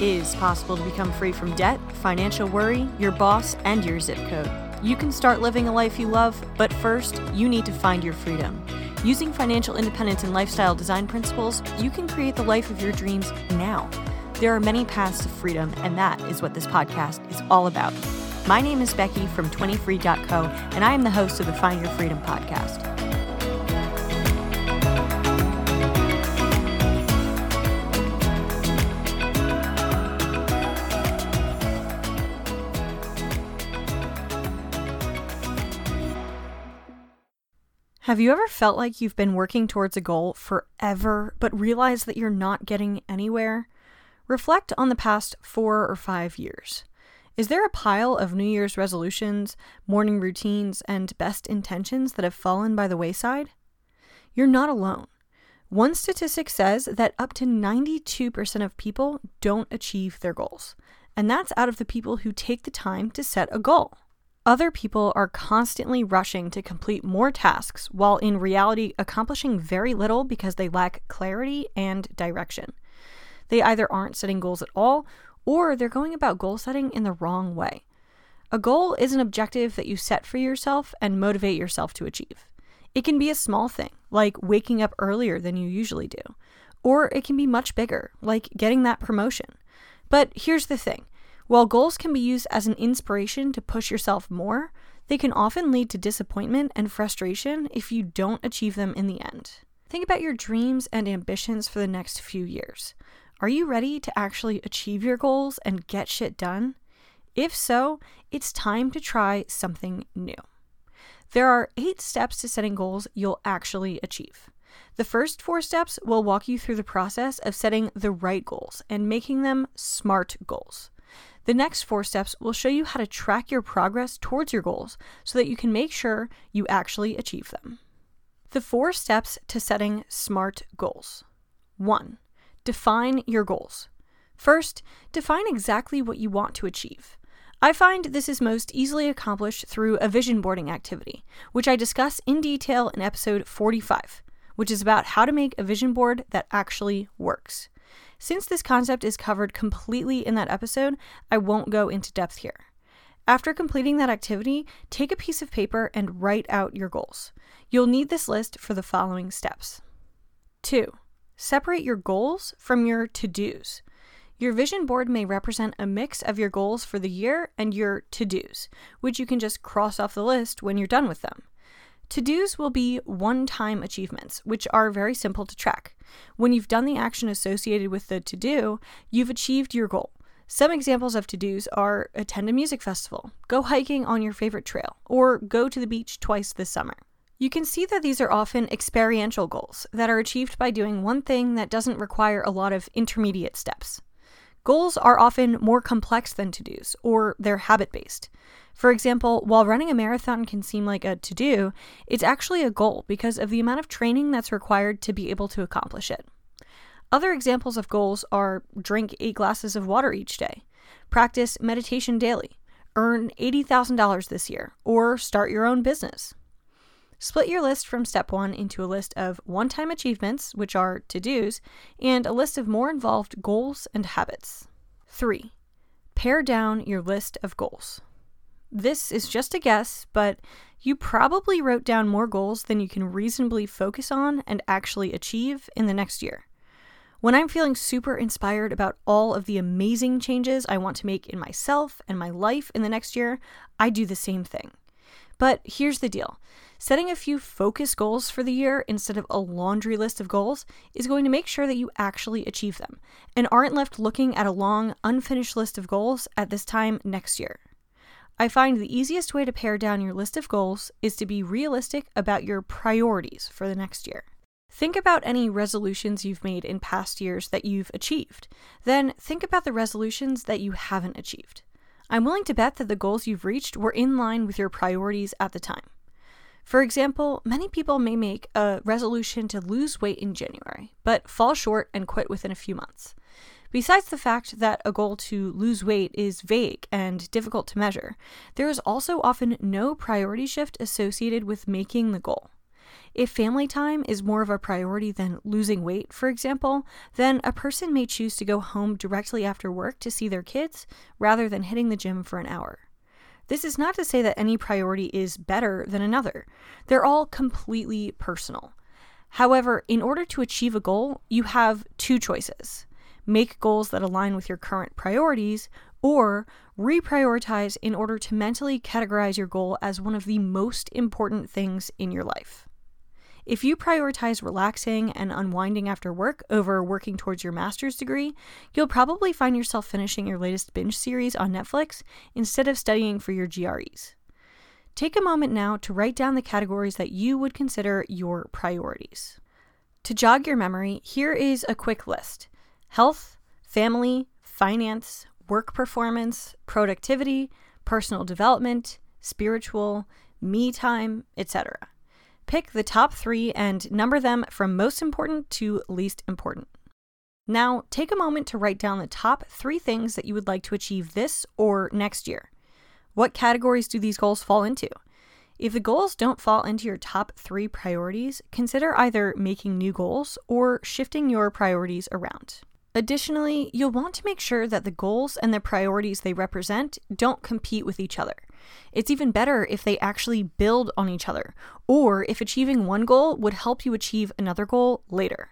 is possible to become free from debt, financial worry, your boss, and your zip code. You can start living a life you love, but first, you need to find your freedom. Using financial independence and lifestyle design principles, you can create the life of your dreams now. There are many paths to freedom, and that is what this podcast is all about. My name is Becky from 20free.co, and I am the host of the Find Your Freedom podcast. Have you ever felt like you've been working towards a goal forever, but realized that you're not getting anywhere? Reflect on the past four or five years. Is there a pile of New Year's resolutions, morning routines, and best intentions that have fallen by the wayside? You're not alone. One statistic says that up to 92% of people don't achieve their goals, and that's out of the people who take the time to set a goal. Other people are constantly rushing to complete more tasks while in reality accomplishing very little because they lack clarity and direction. They either aren't setting goals at all or they're going about goal setting in the wrong way. A goal is an objective that you set for yourself and motivate yourself to achieve. It can be a small thing, like waking up earlier than you usually do, or it can be much bigger, like getting that promotion. But here's the thing while goals can be used as an inspiration to push yourself more, they can often lead to disappointment and frustration if you don't achieve them in the end. Think about your dreams and ambitions for the next few years. Are you ready to actually achieve your goals and get shit done? If so, it's time to try something new. There are eight steps to setting goals you'll actually achieve. The first four steps will walk you through the process of setting the right goals and making them SMART goals. The next four steps will show you how to track your progress towards your goals so that you can make sure you actually achieve them. The four steps to setting SMART goals 1. Define your goals. First, define exactly what you want to achieve. I find this is most easily accomplished through a vision boarding activity, which I discuss in detail in episode 45, which is about how to make a vision board that actually works. Since this concept is covered completely in that episode, I won't go into depth here. After completing that activity, take a piece of paper and write out your goals. You'll need this list for the following steps. 2. Separate your goals from your to dos. Your vision board may represent a mix of your goals for the year and your to dos, which you can just cross off the list when you're done with them. To dos will be one time achievements, which are very simple to track. When you've done the action associated with the to do, you've achieved your goal. Some examples of to dos are attend a music festival, go hiking on your favorite trail, or go to the beach twice this summer. You can see that these are often experiential goals that are achieved by doing one thing that doesn't require a lot of intermediate steps. Goals are often more complex than to dos, or they're habit based. For example, while running a marathon can seem like a to do, it's actually a goal because of the amount of training that's required to be able to accomplish it. Other examples of goals are drink eight glasses of water each day, practice meditation daily, earn $80,000 this year, or start your own business. Split your list from step one into a list of one time achievements, which are to dos, and a list of more involved goals and habits. 3. Pare down your list of goals. This is just a guess, but you probably wrote down more goals than you can reasonably focus on and actually achieve in the next year. When I'm feeling super inspired about all of the amazing changes I want to make in myself and my life in the next year, I do the same thing. But here's the deal setting a few focus goals for the year instead of a laundry list of goals is going to make sure that you actually achieve them and aren't left looking at a long, unfinished list of goals at this time next year. I find the easiest way to pare down your list of goals is to be realistic about your priorities for the next year. Think about any resolutions you've made in past years that you've achieved. Then think about the resolutions that you haven't achieved. I'm willing to bet that the goals you've reached were in line with your priorities at the time. For example, many people may make a resolution to lose weight in January, but fall short and quit within a few months. Besides the fact that a goal to lose weight is vague and difficult to measure, there is also often no priority shift associated with making the goal. If family time is more of a priority than losing weight, for example, then a person may choose to go home directly after work to see their kids rather than hitting the gym for an hour. This is not to say that any priority is better than another, they're all completely personal. However, in order to achieve a goal, you have two choices make goals that align with your current priorities, or reprioritize in order to mentally categorize your goal as one of the most important things in your life. If you prioritize relaxing and unwinding after work over working towards your master's degree, you'll probably find yourself finishing your latest binge series on Netflix instead of studying for your GREs. Take a moment now to write down the categories that you would consider your priorities. To jog your memory, here is a quick list health, family, finance, work performance, productivity, personal development, spiritual, me time, etc. Pick the top three and number them from most important to least important. Now, take a moment to write down the top three things that you would like to achieve this or next year. What categories do these goals fall into? If the goals don't fall into your top three priorities, consider either making new goals or shifting your priorities around. Additionally, you'll want to make sure that the goals and the priorities they represent don't compete with each other. It's even better if they actually build on each other, or if achieving one goal would help you achieve another goal later.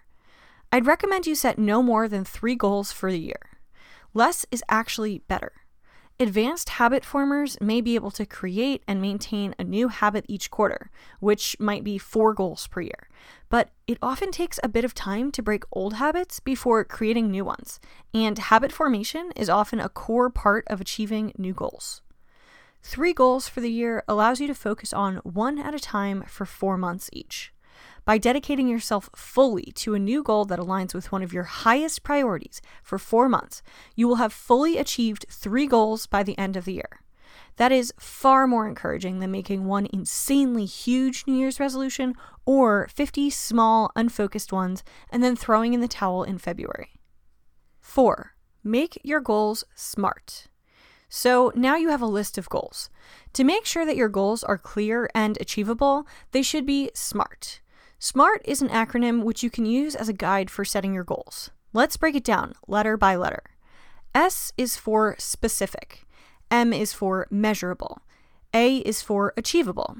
I'd recommend you set no more than three goals for the year. Less is actually better. Advanced habit formers may be able to create and maintain a new habit each quarter, which might be four goals per year. But it often takes a bit of time to break old habits before creating new ones, and habit formation is often a core part of achieving new goals. Three goals for the year allows you to focus on one at a time for four months each. By dedicating yourself fully to a new goal that aligns with one of your highest priorities for four months, you will have fully achieved three goals by the end of the year. That is far more encouraging than making one insanely huge New Year's resolution or 50 small, unfocused ones and then throwing in the towel in February. 4. Make your goals smart. So now you have a list of goals. To make sure that your goals are clear and achievable, they should be SMART. SMART is an acronym which you can use as a guide for setting your goals. Let's break it down letter by letter. S is for specific, M is for measurable, A is for achievable,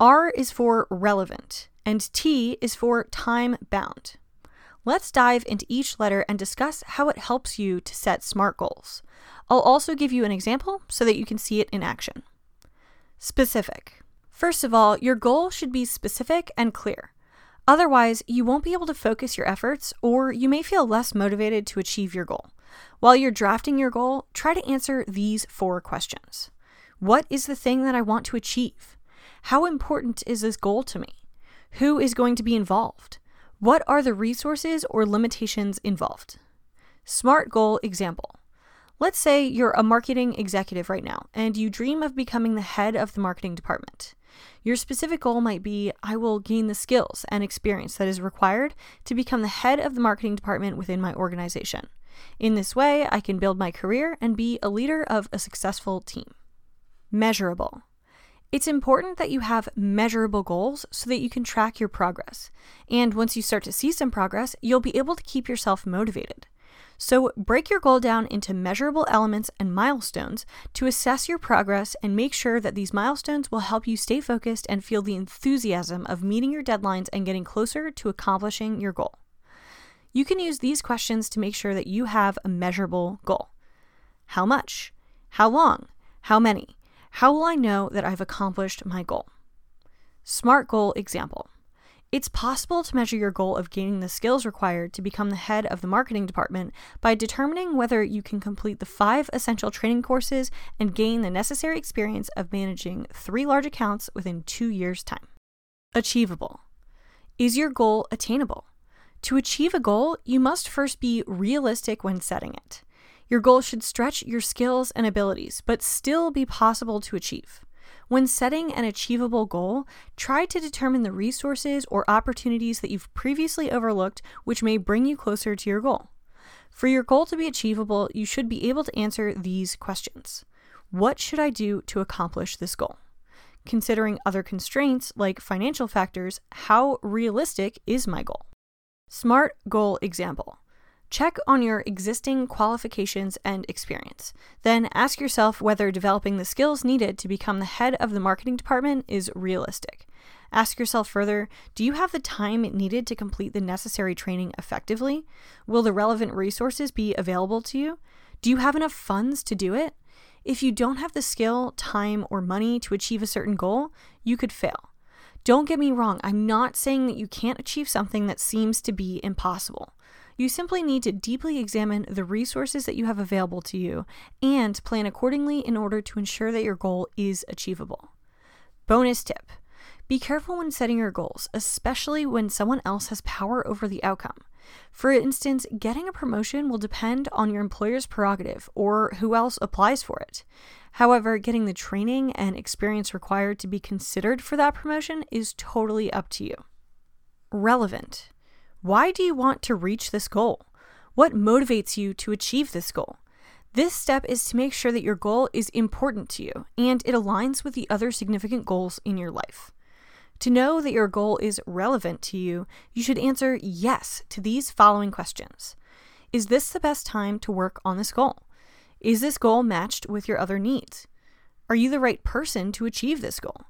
R is for relevant, and T is for time bound. Let's dive into each letter and discuss how it helps you to set SMART goals. I'll also give you an example so that you can see it in action. Specific. First of all, your goal should be specific and clear. Otherwise, you won't be able to focus your efforts, or you may feel less motivated to achieve your goal. While you're drafting your goal, try to answer these four questions What is the thing that I want to achieve? How important is this goal to me? Who is going to be involved? What are the resources or limitations involved? SMART goal example. Let's say you're a marketing executive right now and you dream of becoming the head of the marketing department. Your specific goal might be I will gain the skills and experience that is required to become the head of the marketing department within my organization. In this way, I can build my career and be a leader of a successful team. Measurable. It's important that you have measurable goals so that you can track your progress. And once you start to see some progress, you'll be able to keep yourself motivated. So, break your goal down into measurable elements and milestones to assess your progress and make sure that these milestones will help you stay focused and feel the enthusiasm of meeting your deadlines and getting closer to accomplishing your goal. You can use these questions to make sure that you have a measurable goal. How much? How long? How many? How will I know that I've accomplished my goal? SMART goal example. It's possible to measure your goal of gaining the skills required to become the head of the marketing department by determining whether you can complete the five essential training courses and gain the necessary experience of managing three large accounts within two years' time. Achievable. Is your goal attainable? To achieve a goal, you must first be realistic when setting it. Your goal should stretch your skills and abilities, but still be possible to achieve. When setting an achievable goal, try to determine the resources or opportunities that you've previously overlooked which may bring you closer to your goal. For your goal to be achievable, you should be able to answer these questions What should I do to accomplish this goal? considering other constraints like financial factors, how realistic is my goal? SMART goal example. Check on your existing qualifications and experience. Then ask yourself whether developing the skills needed to become the head of the marketing department is realistic. Ask yourself further do you have the time needed to complete the necessary training effectively? Will the relevant resources be available to you? Do you have enough funds to do it? If you don't have the skill, time, or money to achieve a certain goal, you could fail. Don't get me wrong, I'm not saying that you can't achieve something that seems to be impossible. You simply need to deeply examine the resources that you have available to you and plan accordingly in order to ensure that your goal is achievable. Bonus tip Be careful when setting your goals, especially when someone else has power over the outcome. For instance, getting a promotion will depend on your employer's prerogative or who else applies for it. However, getting the training and experience required to be considered for that promotion is totally up to you. Relevant. Why do you want to reach this goal? What motivates you to achieve this goal? This step is to make sure that your goal is important to you and it aligns with the other significant goals in your life. To know that your goal is relevant to you, you should answer yes to these following questions Is this the best time to work on this goal? Is this goal matched with your other needs? Are you the right person to achieve this goal?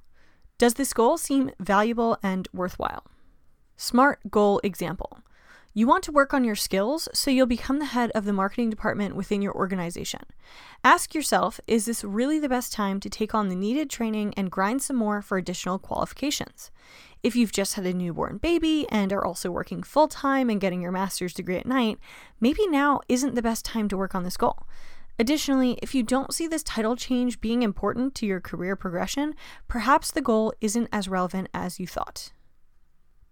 Does this goal seem valuable and worthwhile? SMART goal example. You want to work on your skills so you'll become the head of the marketing department within your organization. Ask yourself is this really the best time to take on the needed training and grind some more for additional qualifications? If you've just had a newborn baby and are also working full time and getting your master's degree at night, maybe now isn't the best time to work on this goal. Additionally, if you don't see this title change being important to your career progression, perhaps the goal isn't as relevant as you thought.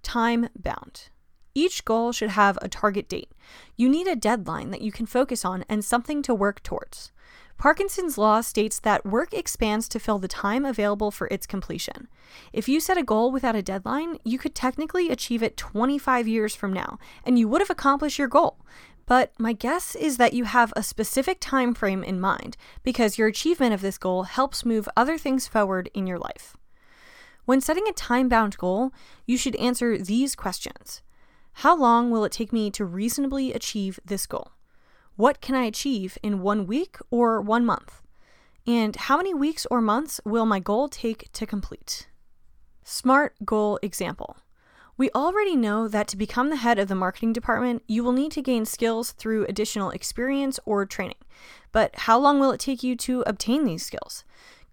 Time bound. Each goal should have a target date. You need a deadline that you can focus on and something to work towards. Parkinson's law states that work expands to fill the time available for its completion. If you set a goal without a deadline, you could technically achieve it 25 years from now, and you would have accomplished your goal. But my guess is that you have a specific time frame in mind because your achievement of this goal helps move other things forward in your life. When setting a time bound goal, you should answer these questions How long will it take me to reasonably achieve this goal? What can I achieve in one week or one month? And how many weeks or months will my goal take to complete? SMART goal example. We already know that to become the head of the marketing department, you will need to gain skills through additional experience or training. But how long will it take you to obtain these skills?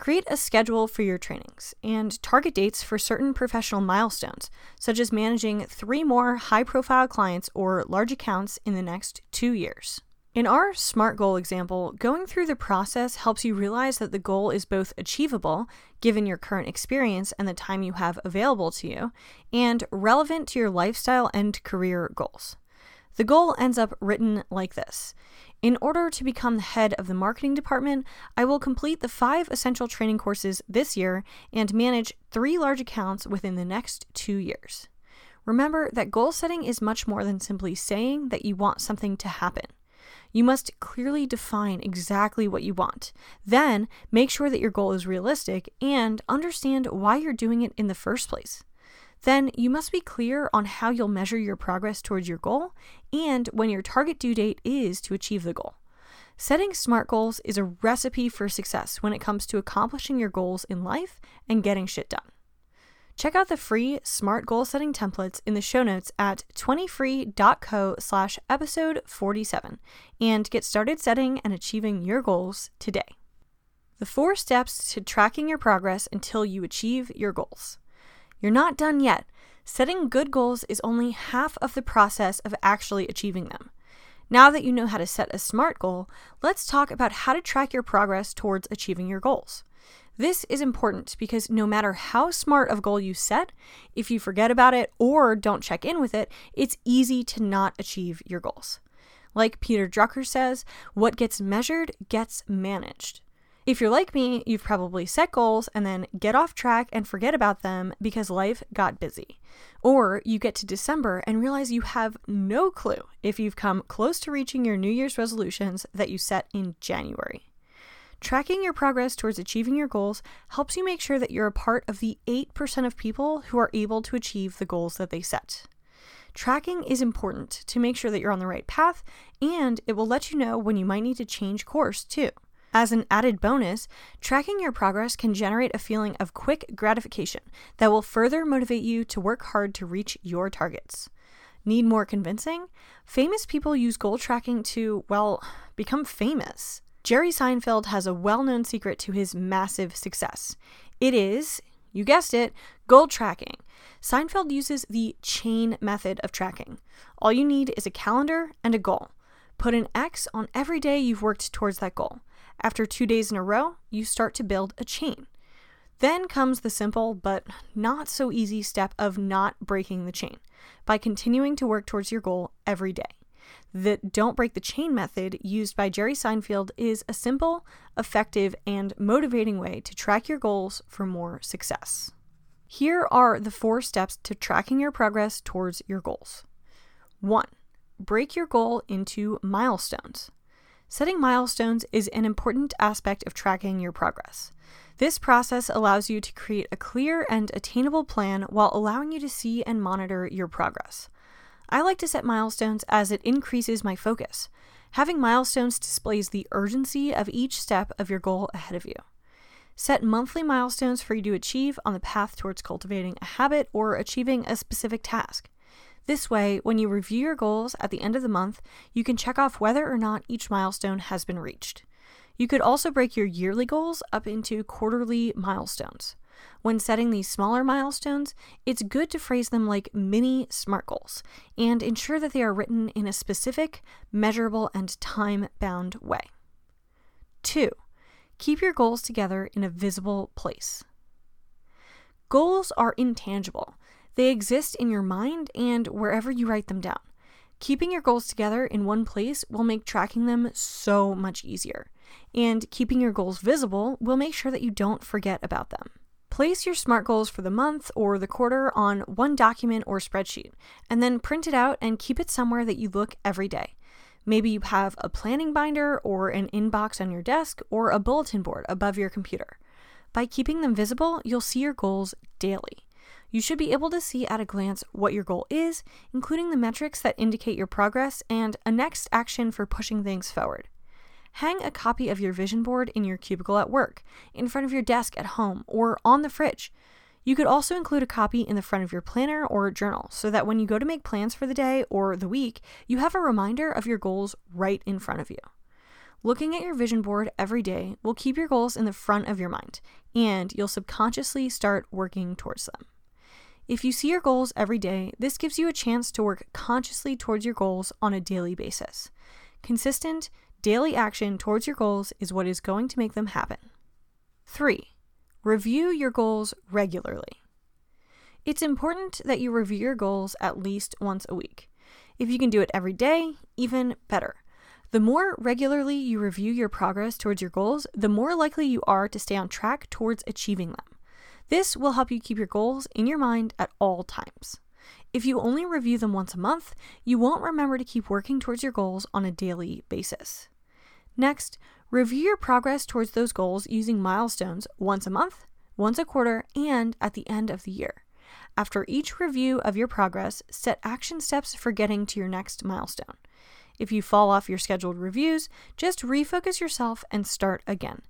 Create a schedule for your trainings and target dates for certain professional milestones, such as managing three more high profile clients or large accounts in the next two years. In our SMART goal example, going through the process helps you realize that the goal is both achievable, given your current experience and the time you have available to you, and relevant to your lifestyle and career goals. The goal ends up written like this in order to become the head of the marketing department, I will complete the five essential training courses this year and manage three large accounts within the next two years. Remember that goal setting is much more than simply saying that you want something to happen. You must clearly define exactly what you want. Then, make sure that your goal is realistic and understand why you're doing it in the first place. Then you must be clear on how you'll measure your progress towards your goal and when your target due date is to achieve the goal. Setting SMART goals is a recipe for success when it comes to accomplishing your goals in life and getting shit done. Check out the free SMART goal setting templates in the show notes at 20free.co slash episode 47 and get started setting and achieving your goals today. The four steps to tracking your progress until you achieve your goals. You're not done yet. Setting good goals is only half of the process of actually achieving them. Now that you know how to set a SMART goal, let's talk about how to track your progress towards achieving your goals. This is important because no matter how smart of goal you set, if you forget about it or don't check in with it, it's easy to not achieve your goals. Like Peter Drucker says, what gets measured gets managed. If you're like me, you've probably set goals and then get off track and forget about them because life got busy. Or you get to December and realize you have no clue if you've come close to reaching your New Year's resolutions that you set in January. Tracking your progress towards achieving your goals helps you make sure that you're a part of the 8% of people who are able to achieve the goals that they set. Tracking is important to make sure that you're on the right path, and it will let you know when you might need to change course too. As an added bonus, tracking your progress can generate a feeling of quick gratification that will further motivate you to work hard to reach your targets. Need more convincing? Famous people use goal tracking to, well, become famous. Jerry Seinfeld has a well known secret to his massive success. It is, you guessed it, goal tracking. Seinfeld uses the chain method of tracking. All you need is a calendar and a goal. Put an X on every day you've worked towards that goal. After two days in a row, you start to build a chain. Then comes the simple but not so easy step of not breaking the chain by continuing to work towards your goal every day. The don't break the chain method used by Jerry Seinfeld is a simple, effective, and motivating way to track your goals for more success. Here are the four steps to tracking your progress towards your goals. 1. Break your goal into milestones. Setting milestones is an important aspect of tracking your progress. This process allows you to create a clear and attainable plan while allowing you to see and monitor your progress. I like to set milestones as it increases my focus. Having milestones displays the urgency of each step of your goal ahead of you. Set monthly milestones for you to achieve on the path towards cultivating a habit or achieving a specific task. This way, when you review your goals at the end of the month, you can check off whether or not each milestone has been reached. You could also break your yearly goals up into quarterly milestones. When setting these smaller milestones, it's good to phrase them like mini SMART goals and ensure that they are written in a specific, measurable, and time bound way. 2. Keep your goals together in a visible place. Goals are intangible, they exist in your mind and wherever you write them down. Keeping your goals together in one place will make tracking them so much easier. And keeping your goals visible will make sure that you don't forget about them. Place your SMART goals for the month or the quarter on one document or spreadsheet, and then print it out and keep it somewhere that you look every day. Maybe you have a planning binder or an inbox on your desk or a bulletin board above your computer. By keeping them visible, you'll see your goals daily. You should be able to see at a glance what your goal is, including the metrics that indicate your progress and a next action for pushing things forward. Hang a copy of your vision board in your cubicle at work, in front of your desk at home, or on the fridge. You could also include a copy in the front of your planner or journal so that when you go to make plans for the day or the week, you have a reminder of your goals right in front of you. Looking at your vision board every day will keep your goals in the front of your mind, and you'll subconsciously start working towards them. If you see your goals every day, this gives you a chance to work consciously towards your goals on a daily basis. Consistent, Daily action towards your goals is what is going to make them happen. 3. Review your goals regularly. It's important that you review your goals at least once a week. If you can do it every day, even better. The more regularly you review your progress towards your goals, the more likely you are to stay on track towards achieving them. This will help you keep your goals in your mind at all times. If you only review them once a month, you won't remember to keep working towards your goals on a daily basis. Next, review your progress towards those goals using milestones once a month, once a quarter, and at the end of the year. After each review of your progress, set action steps for getting to your next milestone. If you fall off your scheduled reviews, just refocus yourself and start again.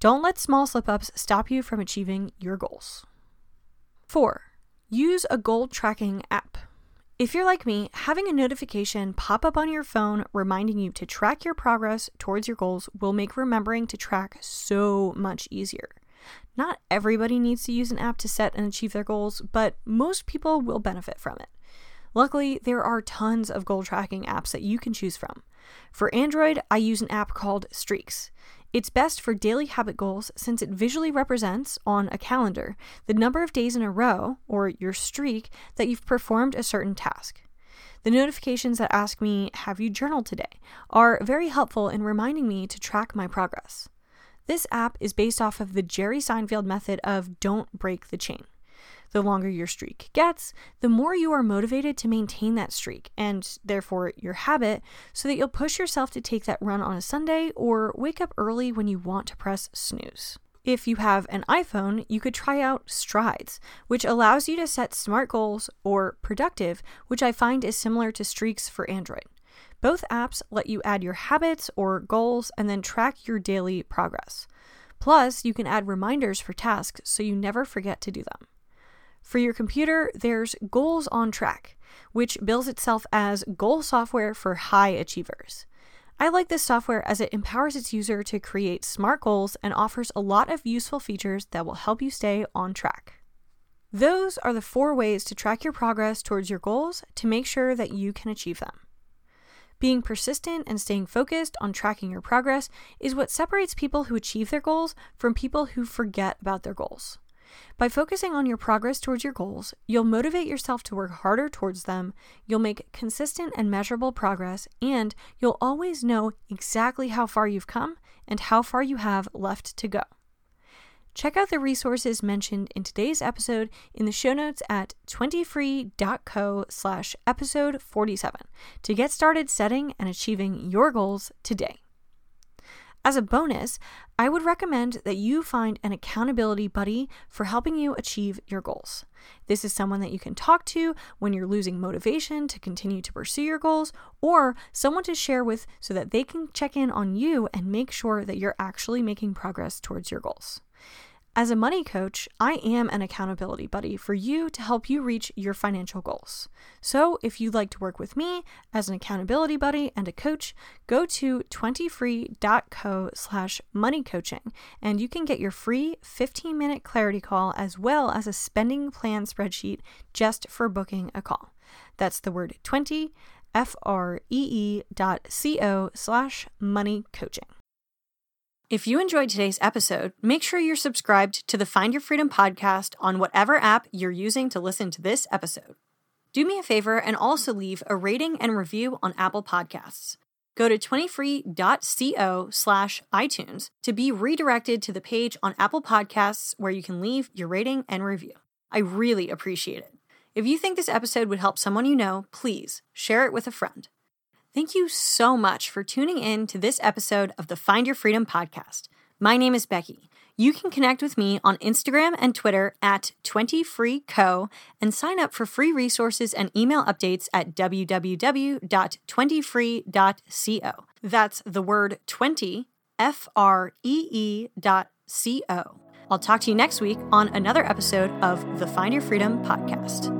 Don't let small slip ups stop you from achieving your goals. 4. Use a goal tracking app. If you're like me, having a notification pop up on your phone reminding you to track your progress towards your goals will make remembering to track so much easier. Not everybody needs to use an app to set and achieve their goals, but most people will benefit from it. Luckily, there are tons of goal tracking apps that you can choose from. For Android, I use an app called Streaks. It's best for daily habit goals since it visually represents, on a calendar, the number of days in a row, or your streak, that you've performed a certain task. The notifications that ask me, Have you journaled today? are very helpful in reminding me to track my progress. This app is based off of the Jerry Seinfeld method of don't break the chain. The longer your streak gets, the more you are motivated to maintain that streak and therefore your habit so that you'll push yourself to take that run on a Sunday or wake up early when you want to press snooze. If you have an iPhone, you could try out Strides, which allows you to set smart goals, or Productive, which I find is similar to Streaks for Android. Both apps let you add your habits or goals and then track your daily progress. Plus, you can add reminders for tasks so you never forget to do them. For your computer, there's Goals on Track, which bills itself as goal software for high achievers. I like this software as it empowers its user to create smart goals and offers a lot of useful features that will help you stay on track. Those are the four ways to track your progress towards your goals to make sure that you can achieve them. Being persistent and staying focused on tracking your progress is what separates people who achieve their goals from people who forget about their goals. By focusing on your progress towards your goals, you'll motivate yourself to work harder towards them, you'll make consistent and measurable progress, and you'll always know exactly how far you've come and how far you have left to go. Check out the resources mentioned in today's episode in the show notes at 20free.co slash episode 47 to get started setting and achieving your goals today. As a bonus, I would recommend that you find an accountability buddy for helping you achieve your goals. This is someone that you can talk to when you're losing motivation to continue to pursue your goals, or someone to share with so that they can check in on you and make sure that you're actually making progress towards your goals. As a money coach, I am an accountability buddy for you to help you reach your financial goals. So, if you'd like to work with me as an accountability buddy and a coach, go to 20free.co slash money coaching and you can get your free 15 minute clarity call as well as a spending plan spreadsheet just for booking a call. That's the word 20 F R E E C O slash money coaching. If you enjoyed today's episode, make sure you're subscribed to the Find Your Freedom podcast on whatever app you're using to listen to this episode. Do me a favor and also leave a rating and review on Apple Podcasts. Go to 20free.co slash iTunes to be redirected to the page on Apple Podcasts where you can leave your rating and review. I really appreciate it. If you think this episode would help someone you know, please share it with a friend. Thank you so much for tuning in to this episode of the Find Your Freedom podcast. My name is Becky. You can connect with me on Instagram and Twitter at 20freeco and sign up for free resources and email updates at www.20free.co. That's the word 20, F R E E dot C O. I'll talk to you next week on another episode of the Find Your Freedom podcast.